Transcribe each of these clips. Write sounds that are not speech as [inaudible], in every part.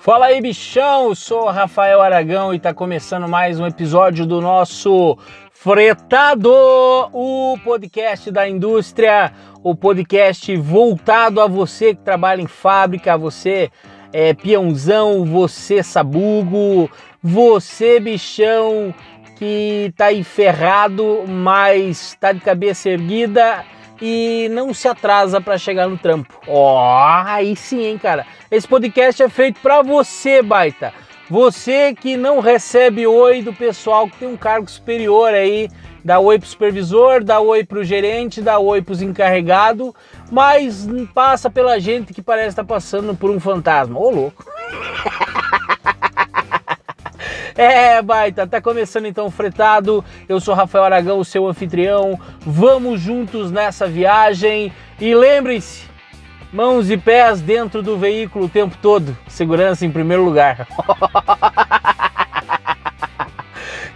Fala aí, bichão! Sou Rafael Aragão e está começando mais um episódio do nosso Fretado, o podcast da indústria, o podcast voltado a você que trabalha em fábrica, você é peãozão, você sabugo, você bichão que tá aí ferrado, mas tá de cabeça erguida e não se atrasa para chegar no trampo. Ó, oh, aí sim, hein, cara. Esse podcast é feito para você, baita. Você que não recebe oi do pessoal que tem um cargo superior aí, dá oi pro supervisor, dá oi pro gerente, dá oi pros encarregados, mas passa pela gente que parece estar tá passando por um fantasma. Ô, louco. [laughs] É, baita, tá começando então o fretado. Eu sou Rafael Aragão, seu anfitrião. Vamos juntos nessa viagem e lembrem-se, mãos e pés dentro do veículo o tempo todo. Segurança em primeiro lugar. [laughs]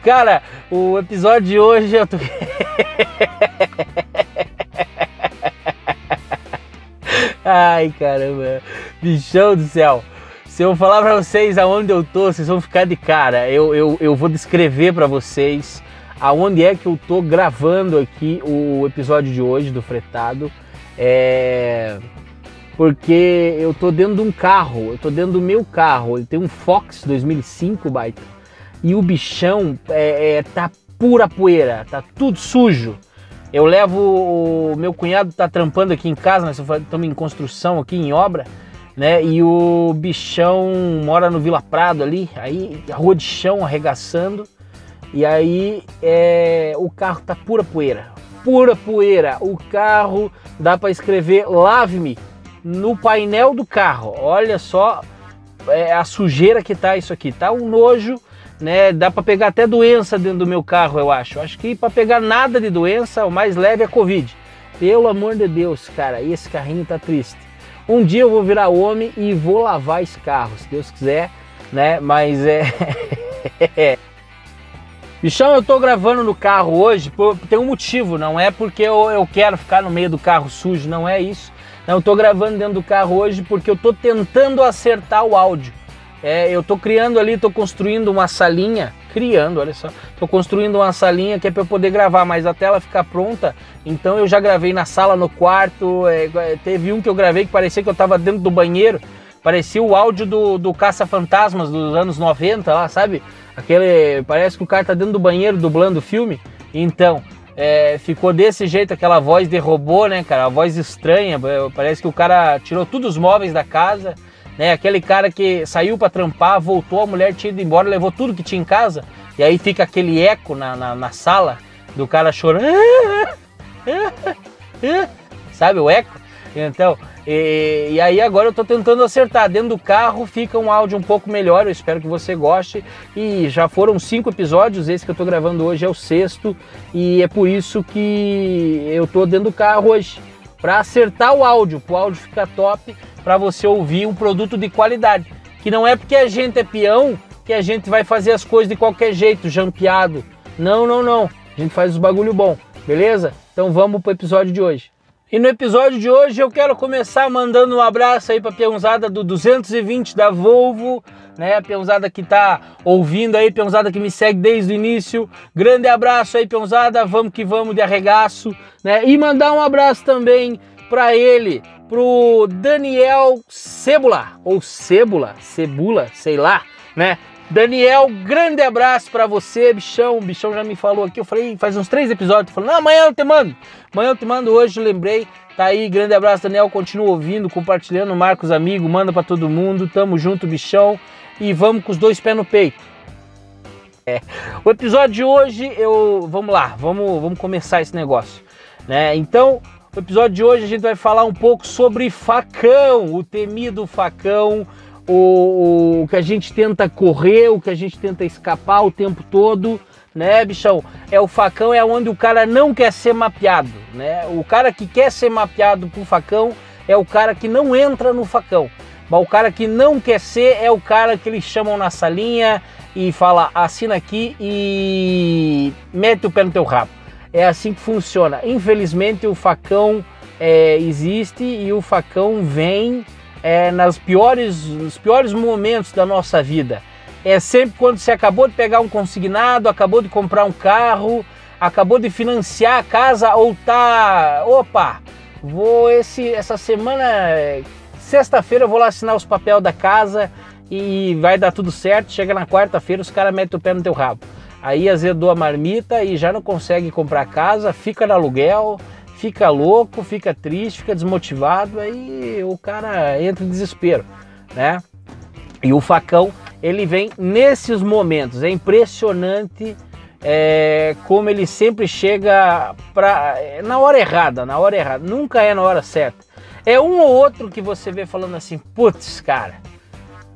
Cara, o episódio de hoje eu tô [laughs] Ai, caramba. Bichão do céu. Se eu falar para vocês aonde eu tô, vocês vão ficar de cara. Eu, eu, eu vou descrever para vocês aonde é que eu tô gravando aqui o episódio de hoje do Fretado. É... Porque eu tô dentro de um carro, eu tô dentro do meu carro. Ele tem um Fox 2005, baita. E o bichão é, é, tá pura poeira, tá tudo sujo. Eu levo o meu cunhado tá trampando aqui em casa, nós estamos em construção aqui em obra né? E o bichão mora no Vila Prado ali, aí rua de chão arregaçando. E aí é, o carro tá pura poeira, pura poeira. O carro dá para escrever lave-me no painel do carro. Olha só é, a sujeira que tá isso aqui. Tá um nojo, né? Dá para pegar até doença dentro do meu carro, eu acho. Acho que para pegar nada de doença, o mais leve é Covid. Pelo amor de Deus, cara, esse carrinho tá triste. Um dia eu vou virar homem e vou lavar esse carro, se Deus quiser, né? Mas é. [laughs] Bichão, eu tô gravando no carro hoje, por, tem um motivo, não é porque eu, eu quero ficar no meio do carro sujo, não é isso. Não, eu tô gravando dentro do carro hoje porque eu tô tentando acertar o áudio. É, eu tô criando ali, tô construindo uma salinha, criando, olha só, tô construindo uma salinha que é para eu poder gravar, mas até ela ficar pronta, então eu já gravei na sala, no quarto, é, é teve um que eu gravei que parecia que eu tava dentro do banheiro, parecia o áudio do, do Caça-Fantasmas dos anos 90 lá, sabe? Aquele, parece que o cara tá dentro do banheiro dublando o filme, então... É, ficou desse jeito, aquela voz de robô, né, cara? A voz estranha. Parece que o cara tirou todos os móveis da casa, né? Aquele cara que saiu para trampar, voltou, a mulher tinha ido embora, levou tudo que tinha em casa, e aí fica aquele eco na, na, na sala do cara chorando. [laughs] Sabe o eco? Então, e, e, aí agora eu tô tentando acertar. Dentro do carro fica um áudio um pouco melhor, eu espero que você goste. E já foram cinco episódios, esse que eu tô gravando hoje é o sexto, e é por isso que eu tô dentro do carro hoje. Para acertar o áudio, para o áudio ficar top para você ouvir um produto de qualidade. Que não é porque a gente é peão que a gente vai fazer as coisas de qualquer jeito, jampeado. Não, não, não. A gente faz os bagulho bom, beleza? Então vamos pro episódio de hoje. E no episódio de hoje eu quero começar mandando um abraço aí pra peãozada do 220 da Volvo, né? A peãozada que tá ouvindo aí, peãozada que me segue desde o início. Grande abraço aí, peãozada. Vamos que vamos de arregaço, né? E mandar um abraço também para ele, pro Daniel Cebula, ou Cebula, Cebula, sei lá, né? Daniel, grande abraço para você, bichão. O bichão já me falou aqui. Eu falei, faz uns três episódios. Falando, não, amanhã eu te mando. Amanhã eu te mando. Hoje lembrei. Tá aí, grande abraço, Daniel. Continua ouvindo, compartilhando. Marcos, amigo, manda para todo mundo. Tamo junto, bichão. E vamos com os dois pés no peito. É. O episódio de hoje, eu. Vamos lá, vamos, vamos começar esse negócio. Né? Então, no episódio de hoje a gente vai falar um pouco sobre facão, o temido facão, o, o, que a gente tenta correr, o que a gente tenta escapar o tempo todo, né, bichão? É o facão é onde o cara não quer ser mapeado, né? O cara que quer ser mapeado pro facão é o cara que não entra no facão. Mas o cara que não quer ser é o cara que eles chamam na salinha e fala assina aqui e mete o pé no teu rabo. É assim que funciona. Infelizmente o facão é, existe e o facão vem é, nas piores, nos piores momentos da nossa vida. É sempre quando você acabou de pegar um consignado, acabou de comprar um carro, acabou de financiar a casa ou tá, opa, vou esse essa semana, sexta-feira eu vou lá assinar os papéis da casa e vai dar tudo certo. Chega na quarta-feira os caras metem o pé no teu rabo. Aí azedou a marmita e já não consegue comprar casa, fica no aluguel, fica louco, fica triste, fica desmotivado, aí o cara entra em desespero, né? E o facão, ele vem nesses momentos, é impressionante é, como ele sempre chega pra, é, na hora errada, na hora errada, nunca é na hora certa. É um ou outro que você vê falando assim, putz, cara,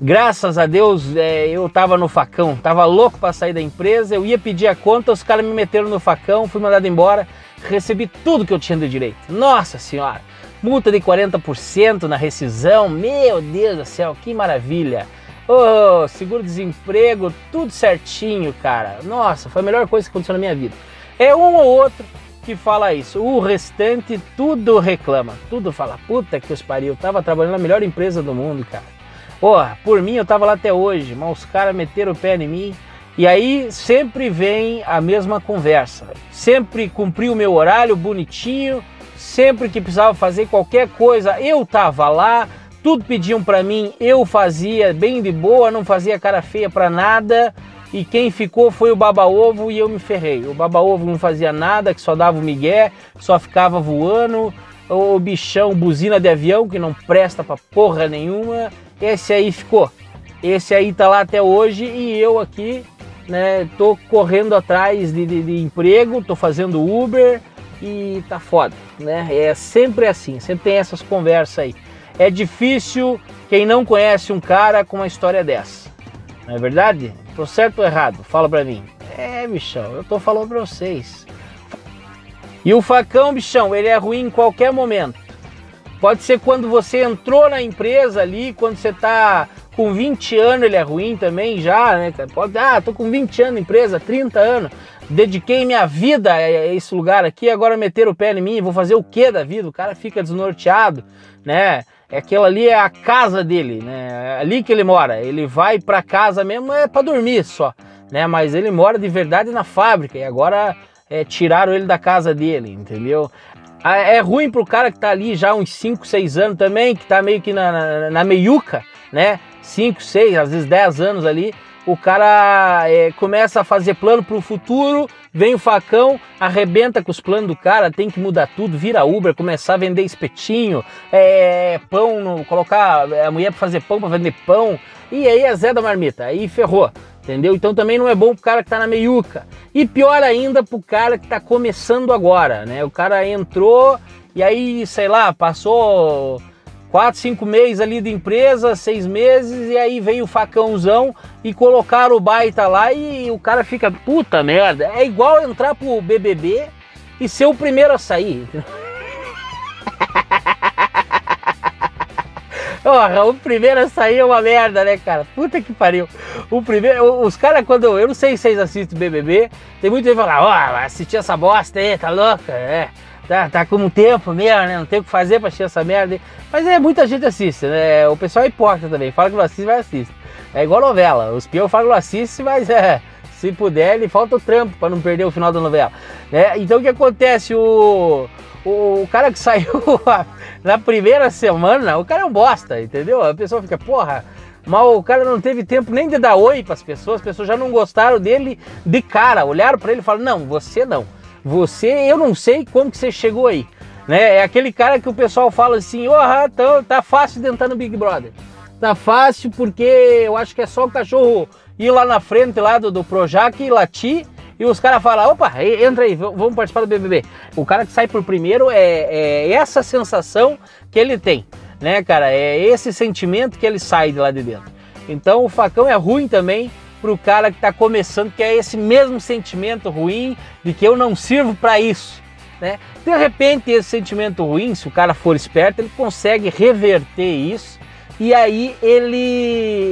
graças a Deus é, eu tava no facão, tava louco para sair da empresa, eu ia pedir a conta, os caras me meteram no facão, fui mandado embora, recebi tudo que eu tinha de direito. Nossa senhora, multa de 40% na rescisão, meu Deus do céu, que maravilha. Oh, seguro-desemprego, tudo certinho, cara. Nossa, foi a melhor coisa que aconteceu na minha vida. É um ou outro que fala isso. O restante tudo reclama. Tudo fala, puta que os pariu. Eu tava trabalhando na melhor empresa do mundo, cara. Porra, por mim eu tava lá até hoje, mas os caras meteram o pé em mim, e aí sempre vem a mesma conversa. Sempre cumpri o meu horário bonitinho, sempre que precisava fazer qualquer coisa, eu tava lá, tudo pediam para mim, eu fazia bem de boa, não fazia cara feia para nada. E quem ficou foi o baba-ovo e eu me ferrei. O baba-ovo não fazia nada, que só dava o migué, só ficava voando. O bichão, buzina de avião, que não presta pra porra nenhuma. Esse aí ficou. Esse aí tá lá até hoje e eu aqui né? Tô correndo atrás de, de, de, emprego, tô fazendo Uber e tá foda, né? É sempre assim, sempre tem essas conversas aí. É difícil quem não conhece um cara com uma história dessa. Não é verdade? Tô certo ou errado? Fala pra mim. É, bichão, eu tô falando pra vocês. E o facão, bichão, ele é ruim em qualquer momento. Pode ser quando você entrou na empresa ali, quando você tá com 20 anos ele é ruim também já, né? Pode, ah, tô com 20 anos na empresa, 30 anos, dediquei minha vida a esse lugar aqui, agora meter o pé em mim, vou fazer o que da vida? O cara fica desnorteado, né? É aquilo ali é a casa dele, né? É ali que ele mora. Ele vai para casa mesmo é para dormir só, né? Mas ele mora de verdade na fábrica e agora é, tiraram ele da casa dele, entendeu? Ah, é ruim pro cara que tá ali já uns 5, 6 anos também, que tá meio que na, na, na meiuca, né? 5, 6, às vezes 10 anos ali, o cara é, começa a fazer plano para o futuro, vem o facão, arrebenta com os planos do cara, tem que mudar tudo, vira Uber, começar a vender espetinho, é, pão, no, colocar a mulher para fazer pão, para vender pão, e aí é Zé da Marmita, aí ferrou, entendeu? Então também não é bom pro cara que tá na meiuca. E pior ainda pro cara que tá começando agora, né? O cara entrou e aí, sei lá, passou quatro, cinco meses ali de empresa, seis meses, e aí veio o facãozão e colocaram o baita lá e o cara fica, puta merda, é igual entrar pro BBB e ser o primeiro a sair. [laughs] Porra, o primeiro a sair é uma merda, né, cara? Puta que pariu. O primeiro, os caras, quando. Eu não sei se vocês assistem BBB, tem muito gente que fala, ó, oh, assistir essa bosta aí, tá louca? É tá, tá com um tempo mesmo, né? Não tem o que fazer pra assistir essa merda. Mas é, muita gente assiste, né? O pessoal é hipócrita também. Fala que não assiste, vai assistir. É igual novela. Os peões falam que não assiste, mas é. Se puder, ele falta o trampo para não perder o final da novela. Né? Então o que acontece? O, o, o cara que [laughs] saiu na primeira semana, o cara é um bosta, entendeu? A pessoa fica, porra, mal o cara não teve tempo nem de dar oi para as pessoas, as pessoas já não gostaram dele de cara, olharam para ele e falaram: não, você não. Você, eu não sei como que você chegou aí. Né? É aquele cara que o pessoal fala assim, oh, tá, tá fácil de entrar no Big Brother. Tá fácil porque eu acho que é só o cachorro ir lá na frente lá do, do Projac e latir e os caras falam, opa, entra aí, vamos participar do BBB. O cara que sai por primeiro é, é, essa sensação que ele tem, né, cara? É esse sentimento que ele sai de lá de dentro. Então o facão é ruim também para o cara que está começando, que é esse mesmo sentimento ruim de que eu não sirvo para isso. Né? De repente, esse sentimento ruim, se o cara for esperto, ele consegue reverter isso e aí ele,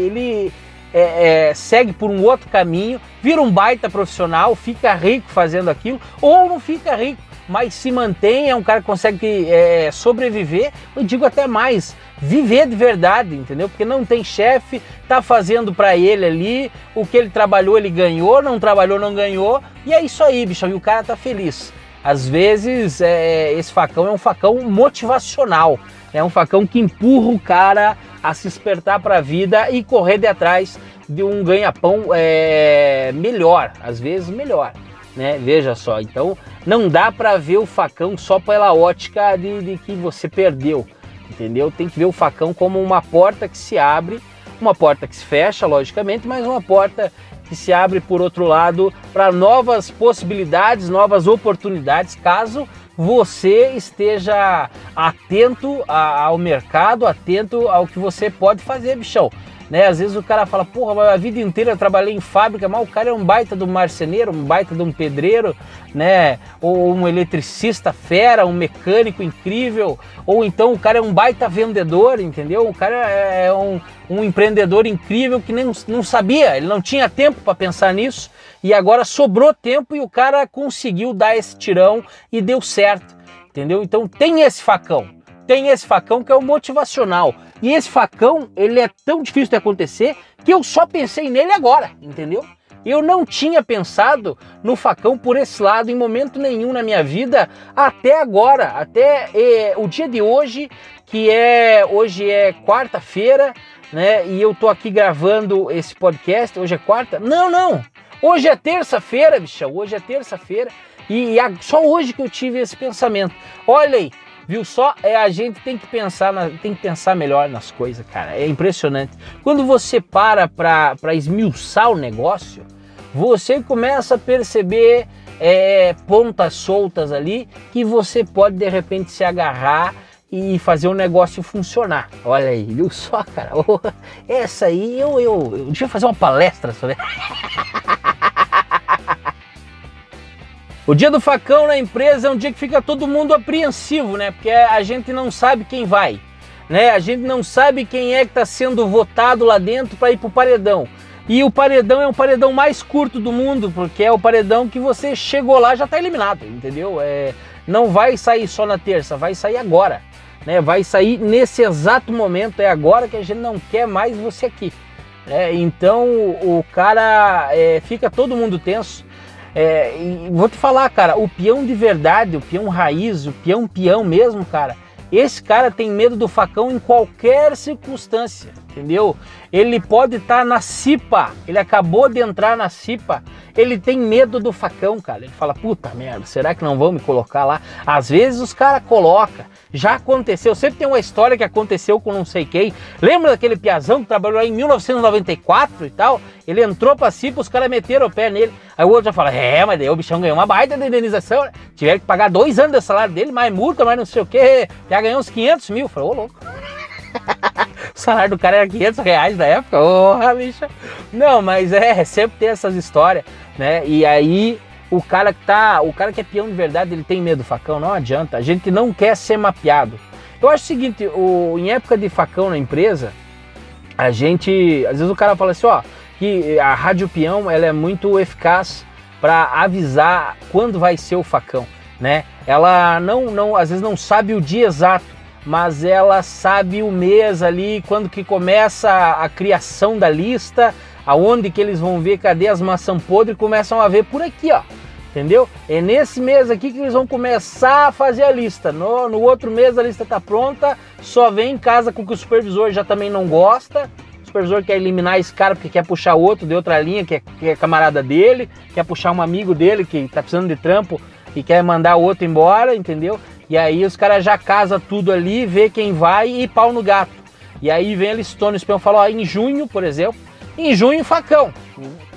ele é, é, segue por um outro caminho, vira um baita profissional, fica rico fazendo aquilo, ou não fica rico, mas se mantém, é um cara que consegue é, sobreviver, eu digo até mais, viver de verdade, entendeu? Porque não tem chefe, tá fazendo para ele ali, o que ele trabalhou ele ganhou, não trabalhou não ganhou, e é isso aí, bicho, e o cara tá feliz. Às vezes é, esse facão é um facão motivacional, é um facão que empurra o cara a se despertar para a vida e correr de atrás de um ganha-pão é, melhor, às vezes melhor né? Veja só, então não dá para ver o facão só pela ótica de, de, que você perdeu, entendeu? Tem que ver o facão como uma porta que se abre, uma porta que se fecha, logicamente, mas uma porta que se abre por outro lado para novas possibilidades, novas oportunidades, caso você esteja atento ao mercado, atento ao que você pode fazer, bichão. Né? Às vezes o cara fala, porra, a vida inteira eu trabalhei em fábrica, mas o cara é um baita de um marceneiro, um baita de um pedreiro, né? Ou um eletricista fera, um mecânico incrível, ou então o cara é um baita vendedor, entendeu? O cara é um, um empreendedor incrível que nem não sabia, ele não tinha tempo para pensar nisso e agora sobrou tempo e o cara conseguiu dar esse tirão e deu certo, entendeu? Então tem esse facão tem esse facão que é o motivacional. E esse facão, ele é tão difícil de acontecer que eu só pensei nele agora, entendeu? Eu não tinha pensado no facão por esse lado em momento nenhum na minha vida até agora, até é, o dia de hoje, que é hoje é quarta-feira, né? E eu tô aqui gravando esse podcast. Hoje é quarta? Não, não. Hoje é terça-feira, bichão. Hoje é terça-feira. E, e só hoje que eu tive esse pensamento. Olha aí, Viu só? É a gente tem que pensar, na, tem que pensar melhor nas coisas, cara. É impressionante. Quando você para para esmiuçar o negócio, você começa a perceber é, pontas soltas ali que você pode de repente se agarrar e fazer o negócio funcionar. Olha aí, viu só, cara? [laughs] Essa aí eu, eu, eu devia fazer uma palestra sobre. [laughs] O dia do facão na empresa é um dia que fica todo mundo apreensivo, né? Porque a gente não sabe quem vai, né? A gente não sabe quem é que está sendo votado lá dentro para ir para o paredão. E o paredão é o paredão mais curto do mundo, porque é o paredão que você chegou lá já está eliminado, entendeu? É, não vai sair só na terça, vai sair agora, né? Vai sair nesse exato momento, é agora que a gente não quer mais você aqui. Né? Então o cara é, fica todo mundo tenso. É, e vou te falar, cara, o peão de verdade, o peão raiz, o peão peão mesmo, cara, esse cara tem medo do facão em qualquer circunstância, entendeu? Ele pode estar tá na cipa, ele acabou de entrar na cipa, ele tem medo do facão, cara. Ele fala, puta merda, será que não vão me colocar lá? Às vezes os caras colocam, já aconteceu, sempre tem uma história que aconteceu com não sei quem. Lembra daquele piazão que trabalhou em 1994 e tal? Ele entrou pra Cipa, os caras meteram o pé nele. Aí o outro já fala, é, mas daí o bichão ganhou uma baita de indenização, né? Tiveram que pagar dois anos do salário dele, mais multa, mais não sei o que, já ganhou uns 500 mil. Falei, ô louco. [laughs] o salário do cara era 500 reais na época, porra, bicho. Não, mas é, sempre tem essas histórias, né? E aí o cara que tá, o cara que é peão de verdade, ele tem medo do facão, não adianta. A gente não quer ser mapeado. Eu acho o seguinte, o, em época de facão na empresa, a gente, às vezes o cara fala assim, ó, que a rádio peão, ela é muito eficaz para avisar quando vai ser o facão, né? Ela não, não, às vezes não sabe o dia exato, mas ela sabe o mês ali, quando que começa a, criação da lista, aonde que eles vão ver cadê as maçãs podres, começam a ver por aqui, ó. Entendeu? É nesse mês aqui que eles vão começar a fazer a lista. No, no outro mês a lista tá pronta, só vem em casa com que o supervisor já também não gosta. O supervisor quer eliminar esse cara porque quer puxar outro de outra linha, que é, que é camarada dele, quer puxar um amigo dele que tá precisando de trampo e quer mandar o outro embora, entendeu? E aí os caras já casa tudo ali, vê quem vai e pau no gato. E aí vem listona, o espião fala, ó, em junho, por exemplo, em junho, facão.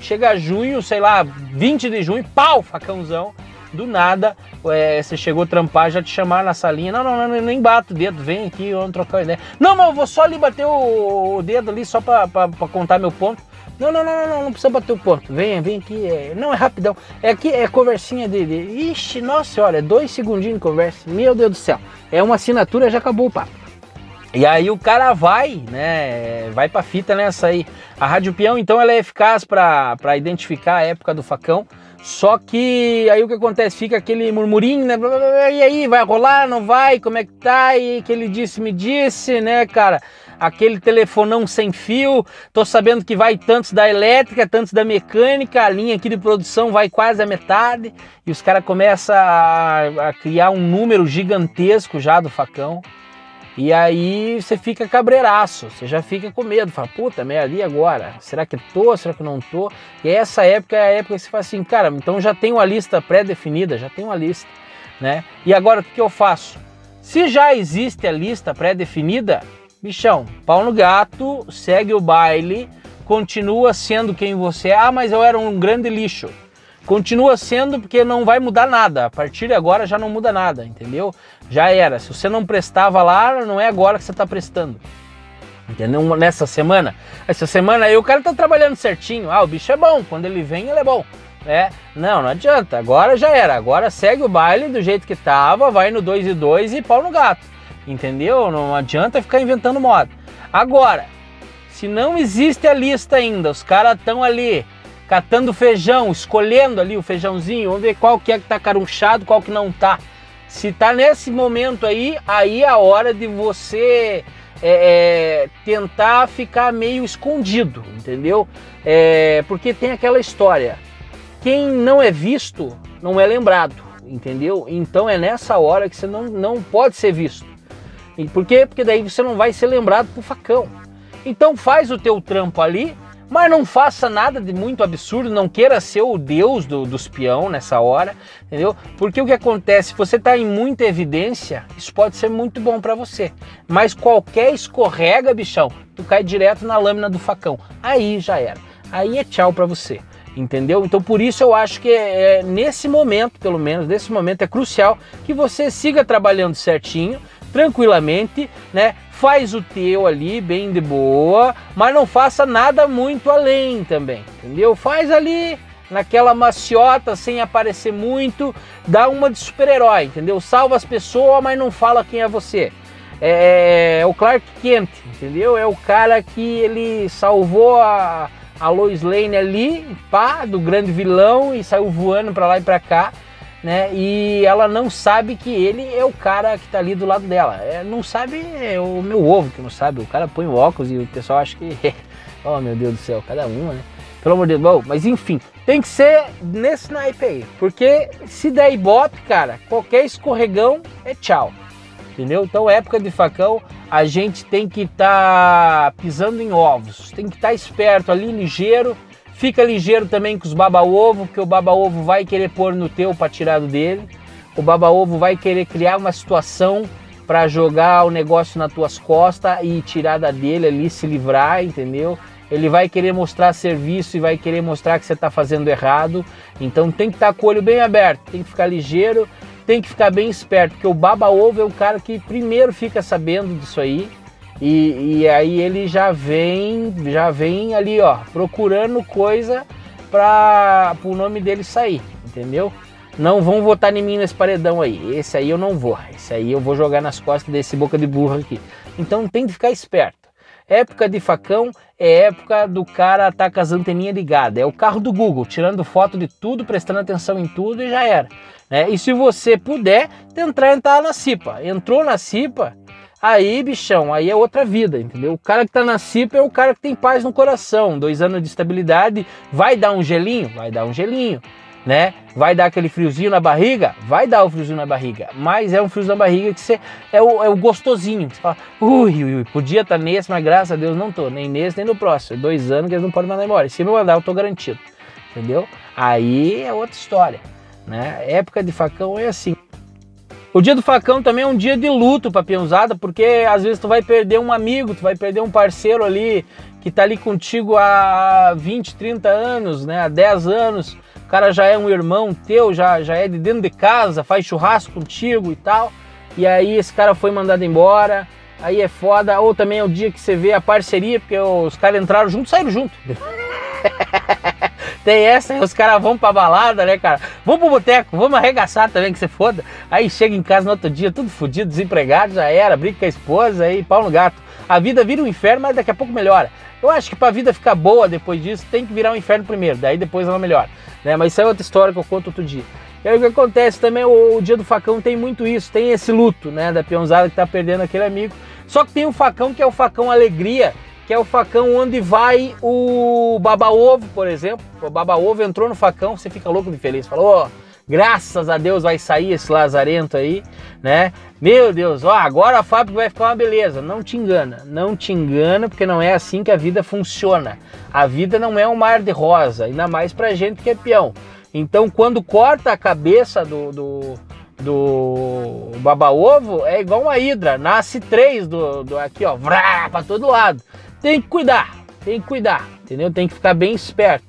Chega junho, sei lá, 20 de junho, pau, facãozão. Do nada, é, você chegou a trampar, já te chamaram na salinha. Não, não, não, nem bato o dedo, vem aqui, vamos trocar ideia. Não, mas eu vou só ali bater o, o dedo ali só pra, contar meu ponto. Não, não, não, não, não, precisa bater o ponto. Vem, vem aqui. É, não, é rapidão. É aqui, é conversinha de, de. Ixi, nossa, olha, dois segundinhos de conversa. Meu Deus do céu. É uma assinatura, já acabou o papo. E aí o cara vai, né? Vai pra fita nessa aí. A Rádio Peão, então, ela é eficaz para identificar a época do facão. Só que aí o que acontece? Fica aquele murmurinho, né? E aí, vai rolar, não vai? Como é que tá? E que ele disse, me disse, né, cara? Aquele telefonão sem fio, tô sabendo que vai tantos da elétrica, tantos da mecânica, a linha aqui de produção vai quase a metade, e os caras começam a, a criar um número gigantesco já do facão. E aí você fica cabreiraço, você já fica com medo, fala, puta, merda, ali agora? Será que tô? Será que não tô? E essa época é a época que você fala assim, cara, então já tem uma lista pré-definida, já tem uma lista, né? E agora o que eu faço? Se já existe a lista pré-definida, bichão, pau no gato, segue o baile, continua sendo quem você é. Ah, mas eu era um grande lixo. Continua sendo porque não vai mudar nada. A partir de agora já não muda nada, entendeu? Já era. Se você não prestava lá, não é agora que você está prestando. Entendeu? Nessa semana. Essa semana aí o cara tá trabalhando certinho. Ah, o bicho é bom. Quando ele vem, ele é bom. É, não, não adianta. Agora já era. Agora segue o baile do jeito que tava, vai no 2 e 2 e pau no gato. Entendeu? Não adianta ficar inventando moda. Agora, se não existe a lista ainda, os caras estão ali catando feijão, escolhendo ali o feijãozinho, vamos ver qual que é que tá carunchado, qual que não tá. Se tá nesse momento aí, aí é a hora de você é, é, tentar ficar meio escondido, entendeu? É, porque tem aquela história, quem não é visto não é lembrado, entendeu? Então é nessa hora que você não, não pode ser visto. E por quê? Porque daí você não vai ser lembrado pro facão. Então faz o teu trampo ali, mas não faça nada de muito absurdo, não queira ser o deus do, dos peão nessa hora, entendeu? Porque o que acontece, você está em muita evidência, isso pode ser muito bom para você. Mas qualquer escorrega, bichão, tu cai direto na lâmina do facão. Aí já era. Aí é tchau para você. Entendeu? Então por isso eu acho que é, é, nesse momento, pelo menos, nesse momento é crucial que você siga trabalhando certinho, tranquilamente, né? faz o teu ali bem de boa, mas não faça nada muito além também, entendeu? Faz ali naquela maciota sem aparecer muito, dá uma de super-herói, entendeu? Salva as pessoas, mas não fala quem é você. É, é, o Clark Kent, entendeu? É o cara que ele salvou a, a Lois Lane ali, pá, do grande vilão e saiu voando para lá e para cá né? E ela não sabe que ele é o cara que tá ali do lado dela. É, não sabe é o meu ovo que não sabe. O cara põe o óculos e o pessoal acha que. [laughs] oh meu Deus do céu, cada uma, né? Pelo amor de Deus. Bom, mas enfim, tem que ser nesse naipe aí. Porque se der ibope, cara, qualquer escorregão é tchau. Entendeu? Então, época de facão, a gente tem que estar tá pisando em ovos, tem que estar tá esperto ali, ligeiro, Fica ligeiro também com os baba-ovo, que o baba-ovo vai querer pôr no teu para tirar do dele. O baba-ovo vai querer criar uma situação para jogar o negócio nas tuas costas e tirar da dele ali, se livrar, entendeu? Ele vai querer mostrar serviço e vai querer mostrar que você está fazendo errado. Então tem que estar tá com o olho bem aberto, tem que ficar ligeiro, tem que ficar bem esperto, porque o baba-ovo é o cara que primeiro fica sabendo disso aí e, e aí ele já vem, já vem ali, ó, procurando coisa para o nome dele sair, entendeu? Não vão votar em mim nesse paredão aí. Esse aí eu não vou. Esse aí eu vou jogar nas costas desse boca de burro aqui. Então tem que ficar esperto. Época de facão é época do cara tá com as anteninhas ligadas. É o carro do Google, tirando foto de tudo, prestando atenção em tudo e já era. Né? E se você puder, tentar entrar na CIPA. Entrou na CIPA, Aí, bichão, aí é outra vida, entendeu? O cara que tá na CIPA é o cara que tem paz no coração. Dois anos de estabilidade, vai dar um gelinho? Vai dar um gelinho, né? Vai dar aquele friozinho na barriga? Vai dar o friozinho na barriga. Mas é um friozinho na barriga que você é o, é o gostosinho. Você fala, ui, ui, podia estar tá nesse, mas graças a Deus não tô. Nem nesse, nem no próximo. Dois anos que eles não podem mandar embora. se me mandar, eu tô garantido. Entendeu? Aí é outra história. Né? Época de facão é assim. O dia do facão também é um dia de luto para peãozada, porque às vezes tu vai perder um amigo, tu vai perder um parceiro ali que tá ali contigo há 20, 30 anos, né, há 10 anos. O cara já é um irmão teu, já, já é de dentro de casa, faz churrasco contigo e tal. E aí esse cara foi mandado embora, aí é foda. Ou também é o dia que você vê a parceria, porque os caras entraram junto, saíram junto. [laughs] Tem essa, os caras vão pra balada, né, cara? Vamos pro boteco, vamos arregaçar também, que você foda. Aí chega em casa no outro dia, tudo fodido, desempregado, já era, briga com a esposa, aí pau no gato. A vida vira um inferno, mas daqui a pouco melhora. Eu acho que para a vida ficar boa depois disso, tem que virar um inferno primeiro, daí depois ela melhora. Né? Mas isso é outra história que eu conto outro dia. E aí o que acontece também, o, o, dia do facão tem muito isso, tem esse luto, né, da peãozada que tá perdendo aquele amigo. Só que tem um facão que é o facão alegria, que é o facão onde vai o baba-ovo, por exemplo. O baba-ovo entrou no facão, você fica louco de feliz. Falou, oh, graças a Deus vai sair esse lazarento aí, né? Meu Deus, ó, agora a fábrica vai ficar uma beleza. Não te engana, não te engana, porque não é assim que a vida funciona. A vida não é um mar de rosa, ainda mais pra gente que é peão. Então, quando corta a cabeça do, do, do baba-ovo, é igual uma hidra, nasce três do, do aqui, ó, vrá, pra todo lado. Tem que cuidar, tem que cuidar, entendeu? Tem que ficar bem esperto,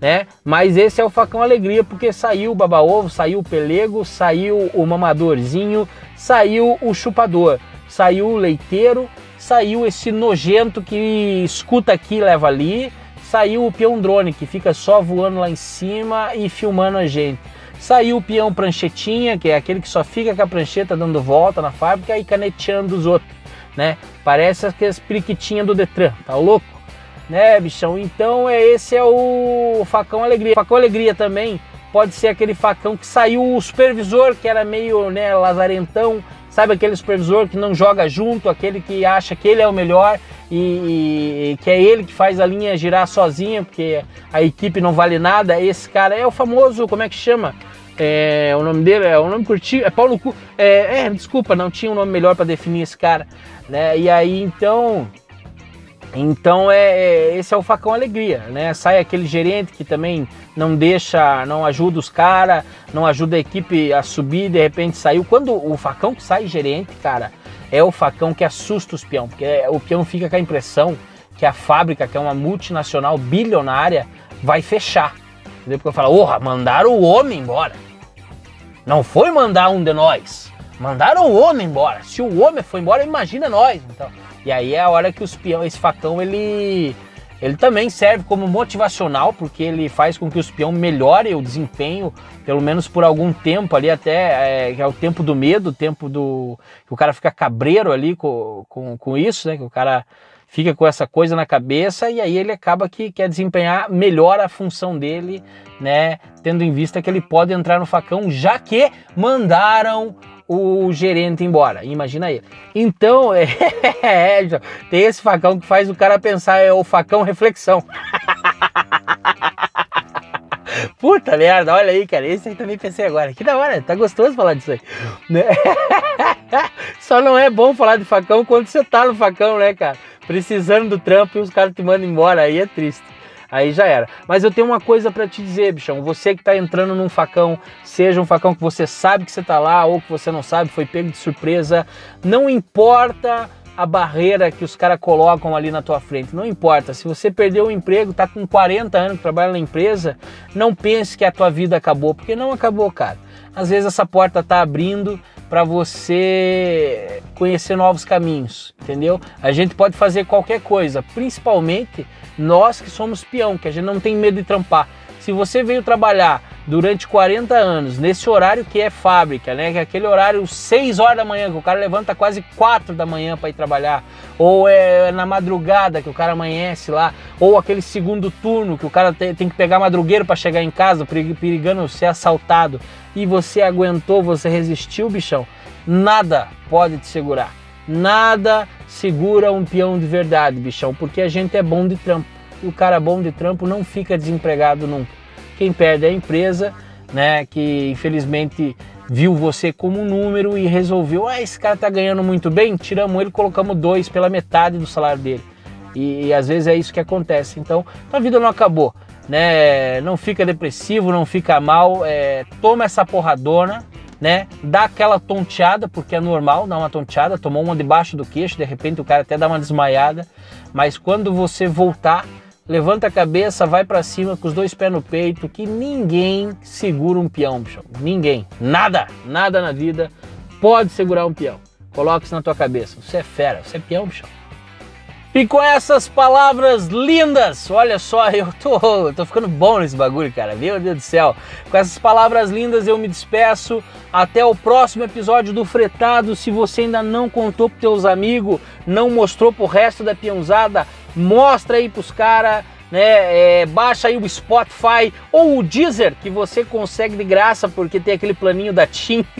né? Mas esse é o facão alegria, porque saiu o baba-ovo, saiu o pelego, saiu o mamadorzinho, saiu o chupador, saiu o leiteiro, saiu esse nojento que escuta aqui leva ali, saiu o peão drone, que fica só voando lá em cima e filmando a gente. Saiu o peão pranchetinha, que é aquele que só fica com a prancheta dando volta na fábrica e caneteando os outros né? Parece aquelas periquitinhas do Detran, tá louco? Né, bichão? Então é esse é o facão alegria. Facão alegria também pode ser aquele facão que saiu o supervisor que era meio, né, lazarentão, sabe aquele supervisor que não joga junto, aquele que acha que ele é o melhor e, e, que é ele que faz a linha girar sozinha, porque a equipe não vale nada. Esse cara é o famoso, como é que chama? É, o nome dele é o nome curtinho, é Paulo Cu. É, é, desculpa, não tinha um nome melhor para definir esse cara, né? E aí então, então é, é, esse é o facão alegria, né? Sai aquele gerente que também não deixa, não ajuda os caras, não ajuda a equipe a subir, de repente saiu. Quando o facão que sai gerente, cara, é o facão que assusta os peão, porque o peão fica com a impressão que a fábrica, que é uma multinacional bilionária, vai fechar. Entendeu? Porque eu falo, porra, mandaram o homem embora. Não foi mandar um de nós. Mandaram o homem embora. Se o homem foi embora, imagina nós. Então. E aí é a hora que os peão, esse facão, ele, ele também serve como motivacional, porque ele faz com que os peão melhore o desempenho, pelo menos por algum tempo ali, até é, é o tempo do medo, o tempo do. que o cara fica cabreiro ali com, com, com isso, né? Que o cara fica com essa coisa na cabeça e aí ele acaba que quer desempenhar melhor a função dele, né? Tendo em vista que ele pode entrar no facão, já que mandaram o gerente embora. Imagina ele. Então, [laughs] é, é, tem esse facão que faz o cara pensar, é o facão reflexão. [laughs] Puta merda, olha aí, cara. Esse aí também pensei agora. Que da hora, tá gostoso falar disso aí. Né? [laughs] Só não é bom falar de facão quando você tá no facão, né, cara? Precisando do trampo e os caras te mandam embora, aí é triste. Aí já era. Mas eu tenho uma coisa para te dizer, bichão. Você que tá entrando num facão, seja um facão que você sabe que você tá lá ou que você não sabe, foi pego de surpresa, não importa a barreira que os caras colocam ali na tua frente. Não importa. Se você perdeu o emprego, tá com 40 anos que trabalha na empresa, não pense que a tua vida acabou, porque não acabou, cara. Às vezes essa porta tá abrindo para você conhecer novos caminhos, entendeu? A gente pode fazer qualquer coisa, principalmente nós que somos peão, que a gente não tem medo de trampar. Se você veio trabalhar durante 40 anos nesse horário que é fábrica, né, que é aquele horário 6 horas da manhã, que o cara levanta quase 4 da manhã para ir trabalhar, ou é na madrugada que o cara amanhece lá, ou aquele segundo turno que o cara tem, que pegar madrugueiro para chegar em casa, perigando ser assaltado e você aguentou, você resistiu, bichão, nada pode te segurar. Nada segura um peão de verdade, bichão, porque a gente é bom de trampo. E o cara bom de trampo não fica desempregado nunca. Quem perde é a empresa, né, que infelizmente viu você como um número e resolveu, ah, esse cara tá ganhando muito bem, tiramos ele, colocamos dois pela metade do salário dele. E, e às vezes é isso que acontece. Então, a vida não acabou né? Não fica depressivo, não fica mal, é, toma essa porradona, né? Dá aquela tonteada, porque é normal dar uma tonteada, tomou uma debaixo do queixo, de repente o cara até dá uma desmaiada, mas quando você voltar, levanta a cabeça, vai para cima com os dois pés no peito, que ninguém segura um peão, bicho. Ninguém. Nada, nada na vida pode segurar um peão. Coloque isso na tua cabeça. Você é fera, você é peão, bicho. E com essas palavras lindas, olha só, [laughs] eu tô, tô ficando bom nesse bagulho, cara. Meu Deus do céu. Com essas palavras lindas eu me despeço. Até o próximo episódio do Fretado. Se você ainda não contou pros teus amigos, não mostrou pro resto da peãozada, mostra aí pros caras. Né, é, baixa aí o Spotify ou o Deezer que você consegue de graça porque tem aquele planinho da TIM. [laughs]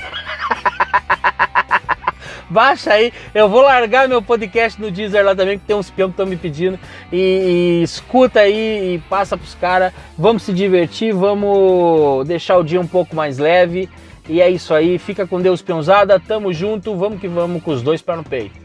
Baixa aí, eu vou largar meu podcast no Deezer lá também, que tem uns peão que estão me pedindo. E, e, escuta aí e passa pros caras. Vamos se divertir, vamos deixar o dia um pouco mais leve. E é isso aí, fica com Deus, peãozada, tamo junto, vamos que vamos com os dois para no peito.